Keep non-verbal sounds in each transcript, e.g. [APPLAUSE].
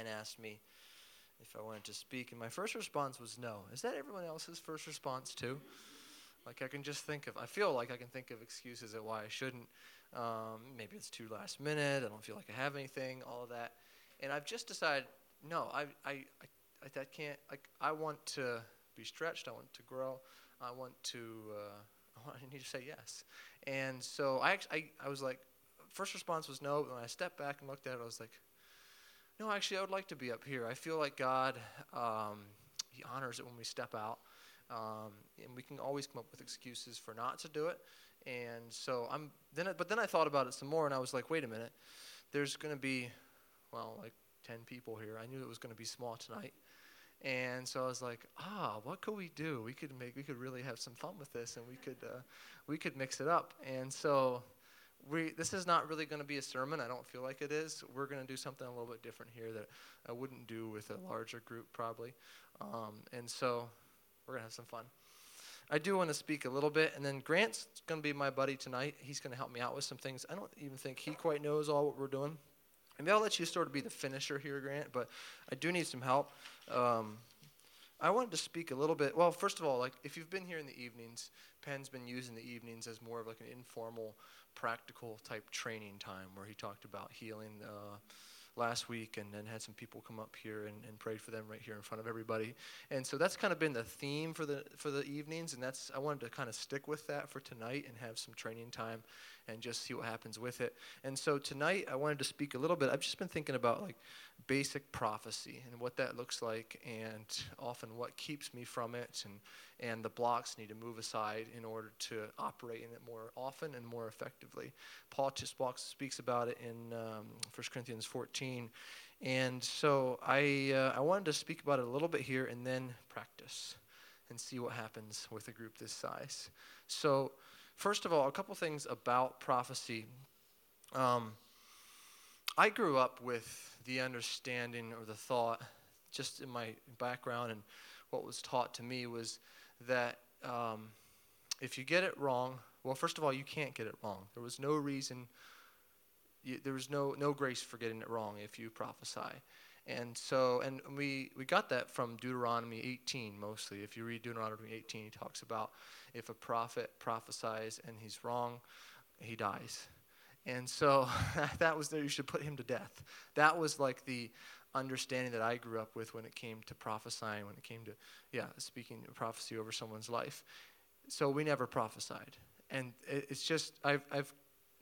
Penn asked me if I wanted to speak, and my first response was no. Is that everyone else's first response too? Like I can just think of, I feel like I can think of excuses at why I shouldn't. Um, maybe it's too last minute. I don't feel like I have anything. All of that, and I've just decided, no, I, I, I, I can't. Like I want to be stretched. I want to grow. I want to. Uh, [LAUGHS] I need to say yes. And so I, I, I was like, first response was no. But when I stepped back and looked at it, I was like, no, actually, I would like to be up here. I feel like God, um, He honors it when we step out. Um, and we can always come up with excuses for not to do it. And so I'm then, but then I thought about it some more, and I was like, wait a minute, there's going to be, well, like 10 people here. I knew it was going to be small tonight. And so I was like, ah, what could we do? We could make, we could really have some fun with this, and we could, uh, we could mix it up. And so, we, this is not really going to be a sermon. I don't feel like it is. We're going to do something a little bit different here that I wouldn't do with a larger group, probably. Um, and so, we're going to have some fun. I do want to speak a little bit, and then Grant's going to be my buddy tonight. He's going to help me out with some things. I don't even think he quite knows all what we're doing. Maybe I'll let you sort of be the finisher here, Grant, but I do need some help. Um, I wanted to speak a little bit. Well, first of all, like if you've been here in the evenings, Penn's been using the evenings as more of like an informal, practical type training time where he talked about healing. Uh, last week and then had some people come up here and, and prayed for them right here in front of everybody. And so that's kind of been the theme for the for the evenings and that's I wanted to kind of stick with that for tonight and have some training time and just see what happens with it. And so tonight I wanted to speak a little bit. I've just been thinking about like basic prophecy and what that looks like and often what keeps me from it and and the blocks need to move aside in order to operate in it more often and more effectively. Paul just speaks about it in um, 1 Corinthians 14. And so I, uh, I wanted to speak about it a little bit here and then practice and see what happens with a group this size. So, first of all, a couple things about prophecy. Um, I grew up with the understanding or the thought, just in my background and what was taught to me, was that um, if you get it wrong, well, first of all, you can't get it wrong. There was no reason, you, there was no, no grace for getting it wrong if you prophesy. And so, and we, we got that from Deuteronomy 18 mostly. If you read Deuteronomy 18, he talks about if a prophet prophesies and he's wrong, he dies. And so [LAUGHS] that was there, you should put him to death. That was like the understanding that I grew up with when it came to prophesying, when it came to, yeah, speaking prophecy over someone's life. So we never prophesied. And it's just, I've, I've,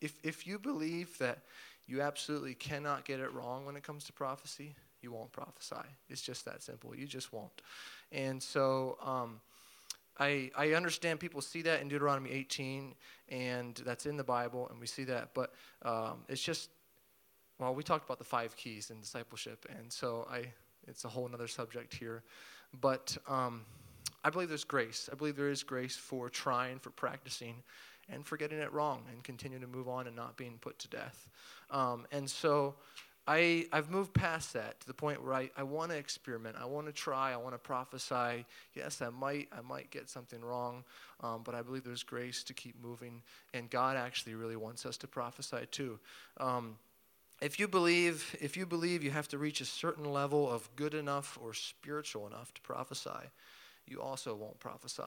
if, if you believe that you absolutely cannot get it wrong when it comes to prophecy, you won't prophesy. It's just that simple. You just won't. And so, um, I, I understand people see that in Deuteronomy 18, and that's in the Bible, and we see that, but um, it's just, well, we talked about the five keys in discipleship, and so I, it's a whole other subject here. But um, I believe there's grace. I believe there is grace for trying, for practicing, and for getting it wrong and continuing to move on and not being put to death. Um, and so I, I've moved past that to the point where I, I want to experiment. I want to try. I want to prophesy. Yes, I might, I might get something wrong, um, but I believe there's grace to keep moving. And God actually really wants us to prophesy too. Um, if you believe, if you believe you have to reach a certain level of good enough or spiritual enough to prophesy, you also won't prophesy.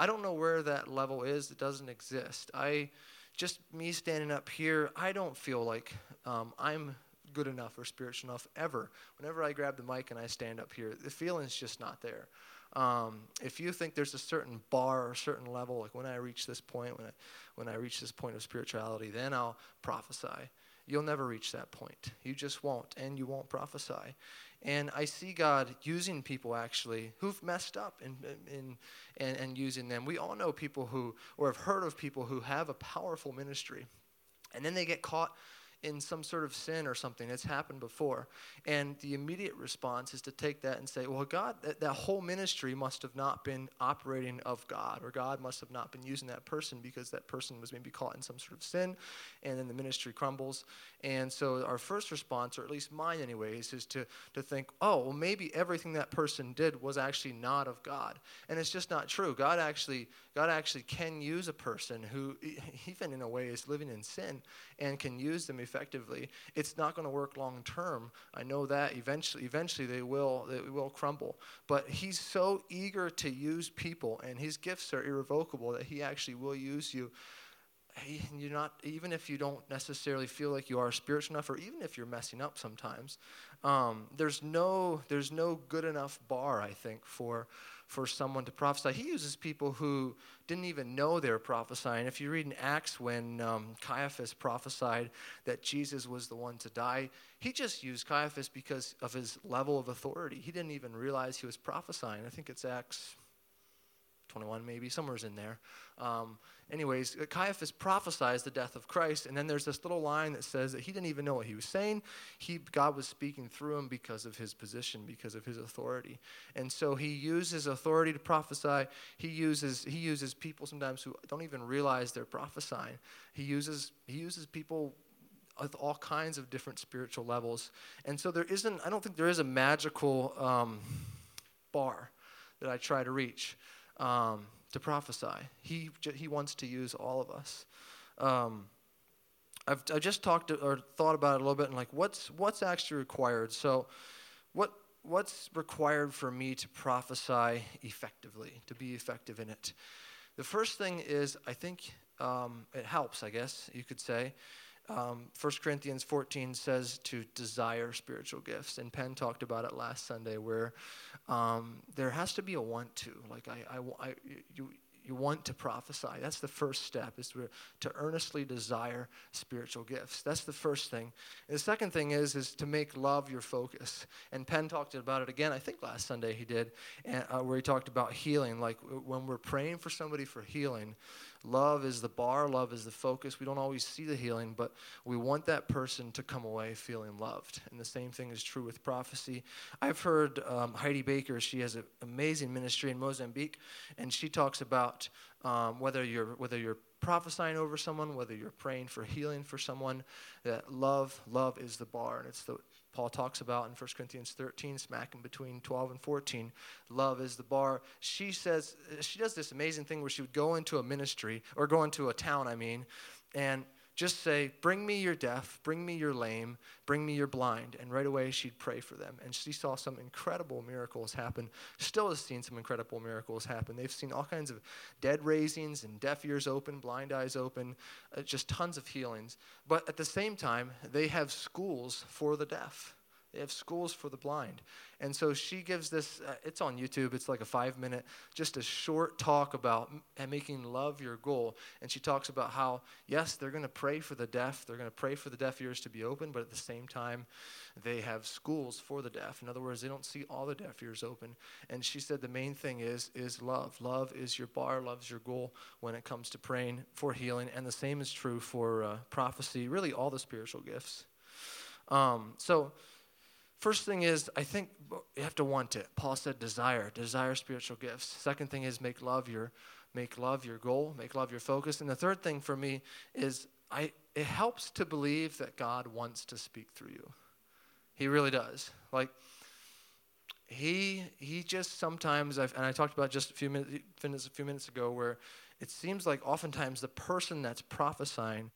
I don't know where that level is. It doesn't exist. I, just me standing up here, I don't feel like um, I'm good enough or spiritual enough ever. Whenever I grab the mic and I stand up here, the feeling's just not there. Um, if you think there's a certain bar or certain level, like when I reach this point, when I, when I reach this point of spirituality, then I'll prophesy. You'll never reach that point. You just won't, and you won't prophesy. And I see God using people actually who've messed up and, in, and, and using them. We all know people who, or have heard of people who have a powerful ministry, and then they get caught in some sort of sin or something. It's happened before. And the immediate response is to take that and say, well, God, that, that whole ministry must have not been operating of God, or God must have not been using that person because that person was maybe caught in some sort of sin, and then the ministry crumbles. And so our first response, or at least mine anyways, is to, to think, oh, well, maybe everything that person did was actually not of God. And it's just not true. God actually, God actually can use a person who, [LAUGHS] even in a way, is living in sin and can use them effectively effectively, it's not going to work long term. I know that eventually, eventually they will, they will crumble. But he's so eager to use people, and his gifts are irrevocable that he actually will use you you're not even if you don't necessarily feel like you are spiritual enough or even if you're messing up sometimes um, there's no there's no good enough bar i think for for someone to prophesy. He uses people who didn't even know they were prophesying. If you read in acts when um, caiaphas prophesied that jesus was the one to die he just used caiaphas because of his level of authority. He didn't even realize he was prophesying. I think it's acts 21 maybe somewhere's in there um, anyways, Caiaphas prophesies the death of Christ, and then there's this little line that says that he didn't even know what he was saying. He, God was speaking through him because of his position, because of his authority. And so he uses authority to prophesy. He uses, he uses people sometimes who don't even realize they're prophesying. He uses, he uses people with all kinds of different spiritual levels. And so there isn't, I don't think there is a magical um, bar that I try to reach. Um, to prophesy. He, he wants to use all of us. Um, I've, I've just talked to, or thought about it a little bit and like what's, what's actually required. So, what, what's required for me to prophesy effectively, to be effective in it? The first thing is, I think um, it helps, I guess you could say. Um, 1 Corinthians 14 says to desire spiritual gifts, and Penn talked about it last Sunday, where um, there has to be a want to. Like I, I, I, you, you want to prophesy. That's the first step, is to, to earnestly desire spiritual gifts. That's the first thing. And the second thing is, is to make love your focus. And Penn talked about it again, I think last Sunday he did, and, uh, where he talked about healing. Like when we're praying for somebody for healing, Love is the bar, love is the focus. We don't always see the healing, but we want that person to come away feeling loved. And the same thing is true with prophecy. I've heard um, Heidi Baker, she has an amazing ministry in Mozambique, and she talks about um, whether you're whether you're prophesying over someone, whether you're praying for healing for someone, that love, love is the bar, and it's the Paul talks about in 1 Corinthians 13, smacking between 12 and 14. Love is the bar. She says, she does this amazing thing where she would go into a ministry, or go into a town, I mean, and just say, Bring me your deaf, bring me your lame, bring me your blind. And right away she'd pray for them. And she saw some incredible miracles happen. Still has seen some incredible miracles happen. They've seen all kinds of dead raisings and deaf ears open, blind eyes open, uh, just tons of healings. But at the same time, they have schools for the deaf. They have schools for the blind. And so she gives this, uh, it's on YouTube, it's like a five minute, just a short talk about m- making love your goal. And she talks about how, yes, they're going to pray for the deaf, they're going to pray for the deaf ears to be open, but at the same time, they have schools for the deaf. In other words, they don't see all the deaf ears open. And she said the main thing is, is love. Love is your bar, love's your goal when it comes to praying for healing. And the same is true for uh, prophecy, really all the spiritual gifts. Um, so, First thing is, I think you have to want it. Paul said desire, desire spiritual gifts. Second thing is make love your make love your goal, make love your focus. And the third thing for me is I it helps to believe that God wants to speak through you. He really does. Like he he just sometimes I've, and I talked about just a few minutes a few minutes ago where it seems like oftentimes the person that's prophesying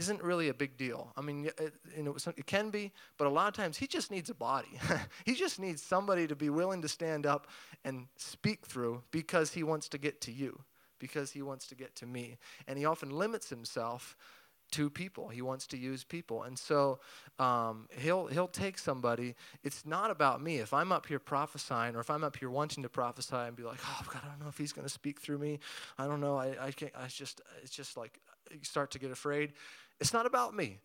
isn't really a big deal. I mean, it, you know, it can be, but a lot of times he just needs a body. [LAUGHS] he just needs somebody to be willing to stand up and speak through because he wants to get to you, because he wants to get to me. And he often limits himself to people. He wants to use people, and so um, he'll he'll take somebody. It's not about me. If I'm up here prophesying, or if I'm up here wanting to prophesy and be like, oh God, I don't know if he's going to speak through me. I don't know. I I can't. I just it's just like you start to get afraid. It's not about me.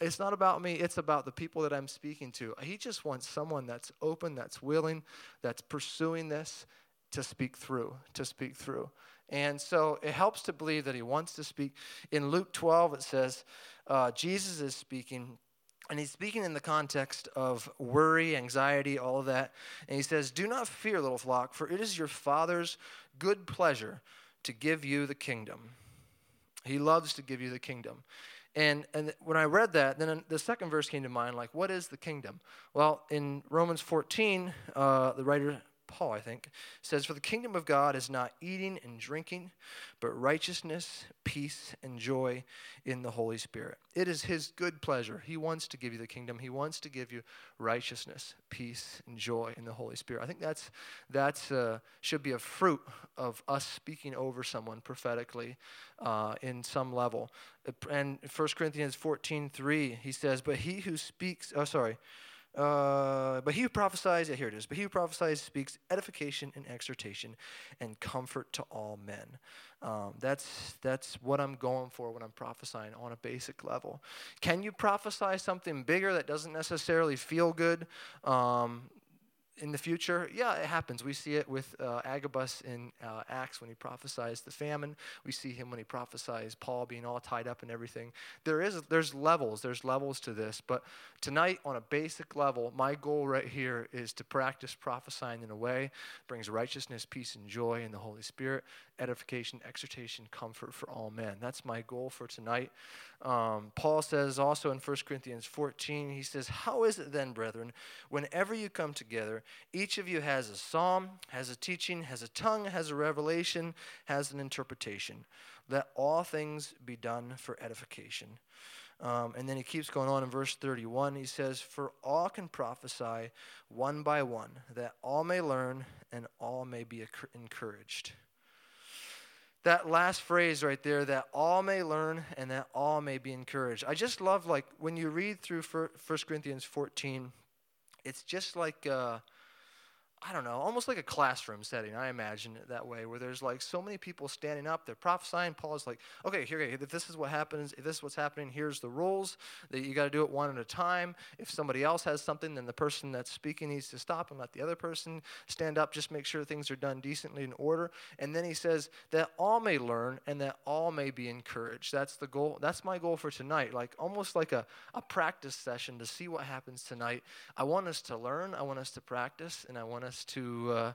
It's not about me, it's about the people that I'm speaking to. He just wants someone that's open, that's willing, that's pursuing this to speak through, to speak through. And so it helps to believe that he wants to speak. In Luke 12, it says, uh, Jesus is speaking, and he's speaking in the context of worry, anxiety, all of that. And he says, Do not fear, little flock, for it is your Father's good pleasure to give you the kingdom. He loves to give you the kingdom. And, and when I read that, then the second verse came to mind like, what is the kingdom? Well, in Romans 14, uh, the writer Paul, I think, says, For the kingdom of God is not eating and drinking, but righteousness, peace, and joy in the Holy Spirit. It is his good pleasure. He wants to give you the kingdom. He wants to give you righteousness, peace, and joy in the Holy Spirit. I think that's that's uh, should be a fruit of us speaking over someone prophetically uh, in some level. And 1 Corinthians 14, 3, he says, But he who speaks, oh, sorry, uh, but he who prophesies, yeah, here it is. But he who prophesies speaks edification and exhortation and comfort to all men. Um, that's that's what I'm going for when I'm prophesying on a basic level. Can you prophesy something bigger that doesn't necessarily feel good? Um, in the future, yeah, it happens. We see it with uh, Agabus in uh, Acts when he prophesies the famine. We see him when he prophesies Paul being all tied up and everything. There is there's levels. There's levels to this. But tonight, on a basic level, my goal right here is to practice prophesying in a way brings righteousness, peace, and joy in the Holy Spirit, edification, exhortation, comfort for all men. That's my goal for tonight. Um, Paul says also in 1 Corinthians 14, he says, How is it then, brethren, whenever you come together, each of you has a psalm, has a teaching, has a tongue, has a revelation, has an interpretation? Let all things be done for edification. Um, and then he keeps going on in verse 31. He says, For all can prophesy one by one, that all may learn and all may be encouraged that last phrase right there that all may learn and that all may be encouraged. I just love like when you read through 1 corinthians 14 it's just like uh, I don't know, almost like a classroom setting. I imagine it that way, where there's like so many people standing up, they're prophesying. Paul's like, okay, here, if this is what happens, if this is what's happening, here's the rules. That you got to do it one at a time. If somebody else has something, then the person that's speaking needs to stop and let the other person stand up. Just make sure things are done decently in order. And then he says that all may learn and that all may be encouraged. That's the goal. That's my goal for tonight. Like almost like a, a practice session to see what happens tonight. I want us to learn. I want us to practice, and I want us us to, uh,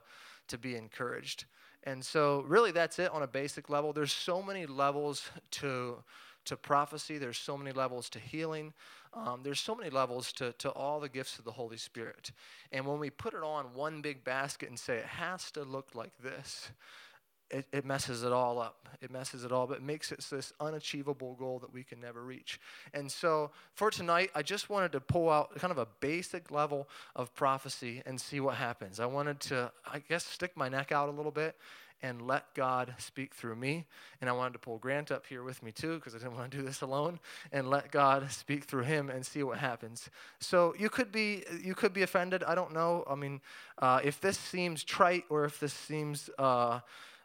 to be encouraged. And so, really, that's it on a basic level. There's so many levels to, to prophecy, there's so many levels to healing, um, there's so many levels to, to all the gifts of the Holy Spirit. And when we put it on one big basket and say it has to look like this, it, it messes it all up. It messes it all, but it makes it this unachievable goal that we can never reach. And so for tonight, I just wanted to pull out kind of a basic level of prophecy and see what happens. I wanted to, I guess, stick my neck out a little bit and let God speak through me. And I wanted to pull Grant up here with me too, because I didn't want to do this alone, and let God speak through him and see what happens. So you could be you could be offended. I don't know. I mean, uh, if this seems trite or if this seems uh,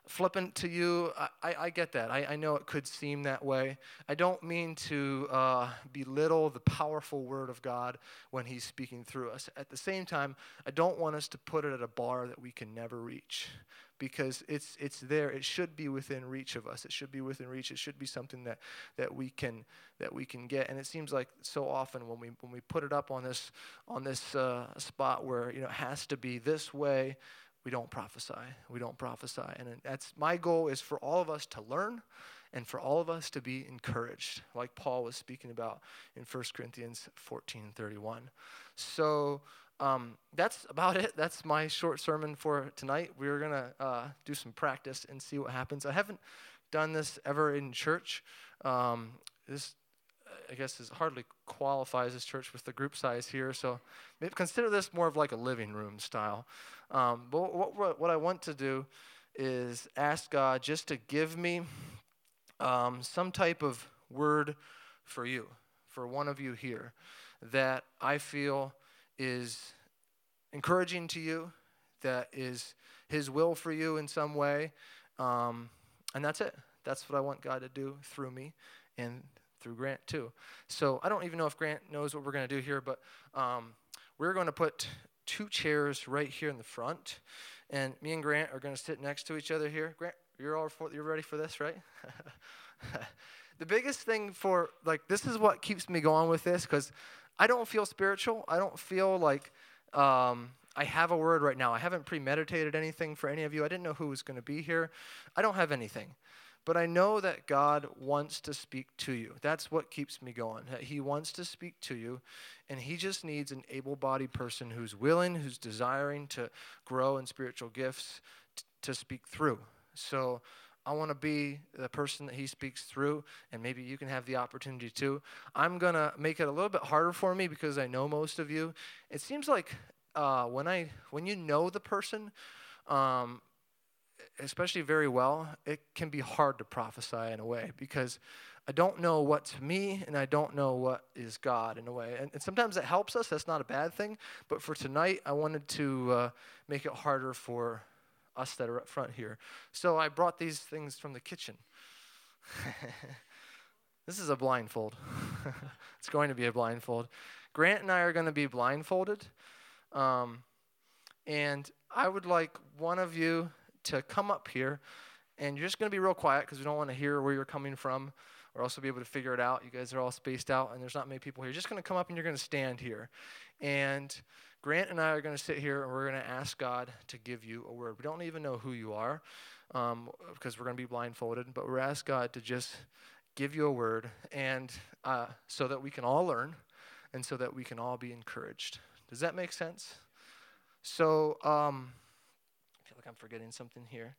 flippant to you. I, I get that. I, I, know it could seem that way. I don't mean to uh, belittle the powerful word of God when He's speaking through us. At the same time, I don't want us to put it at a bar that we can never reach because it's, it's there. It should be within reach of us. It should be within reach. It should be something that, that, we, can, that we can get. And it seems like so often when we, when we put it up on this, on this uh, spot where you know, it has to be this way, we don't prophesy. We don't prophesy. And that's my goal is for all of us to learn and for all of us to be encouraged, like Paul was speaking about in 1 Corinthians 14 31. So um, that's about it. That's my short sermon for tonight. We're going to uh, do some practice and see what happens. I haven't done this ever in church. Um, this I guess is hardly qualifies as church with the group size here. So maybe consider this more of like a living room style. Um, but what, what, what, I want to do is ask God just to give me um, some type of word for you, for one of you here, that I feel is encouraging to you, that is His will for you in some way. Um, and that's it. That's what I want God to do through me and through Grant too. So I don't even know if Grant knows what we're going to do here, but um, we're going to put two chairs right here in the front, and me and Grant are going to sit next to each other here. Grant, you're all for, you're ready for this, right? [LAUGHS] the biggest thing for like this is what keeps me going with this because I don't feel spiritual. I don't feel like um, I have a word right now. I haven't premeditated anything for any of you. I didn't know who was going to be here. I don't have anything. But I know that God wants to speak to you. That's what keeps me going. He wants to speak to you, and He just needs an able bodied person who's willing, who's desiring to grow in spiritual gifts t- to speak through. So I want to be the person that He speaks through, and maybe you can have the opportunity too. I'm going to make it a little bit harder for me because I know most of you. It seems like uh, when, I, when you know the person, um, especially very well, it can be hard to prophesy in a way because I don't know what's me and I don't know what is God in a way. And, and sometimes it helps us. That's not a bad thing. But for tonight, I wanted to uh, make it harder for us that are up front here. So I brought these things from the kitchen. [LAUGHS] this is a blindfold. [LAUGHS] it's going to be a blindfold. Grant and I are going to be blindfolded. Um, and I would like one of you to come up here, and you're just going to be real quiet because we don't want to hear where you're coming from or else we'll be able to figure it out. You guys are all spaced out, and there's not many people here. You're just going to come up and you're going to stand here. And Grant and I are going to sit here and we're going to ask God to give you a word. We don't even know who you are um, because we're going to be blindfolded, but we're ask God to just give you a word and uh, so that we can all learn and so that we can all be encouraged. Does that make sense? So, um, like I'm forgetting something here.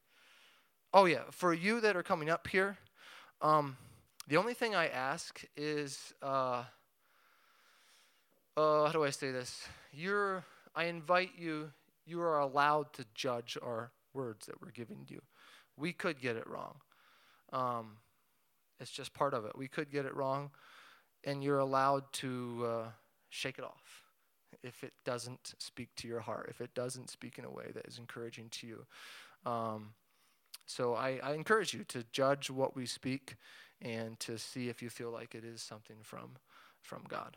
Oh, yeah, for you that are coming up here, um, the only thing I ask is, uh, uh, how do I say this? You're, I invite you, you are allowed to judge our words that we're giving you. We could get it wrong. Um, it's just part of it. We could get it wrong, and you're allowed to uh, shake it off if it doesn't speak to your heart, if it doesn't speak in a way that is encouraging to you. Um, so I, I encourage you to judge what we speak and to see if you feel like it is something from from God.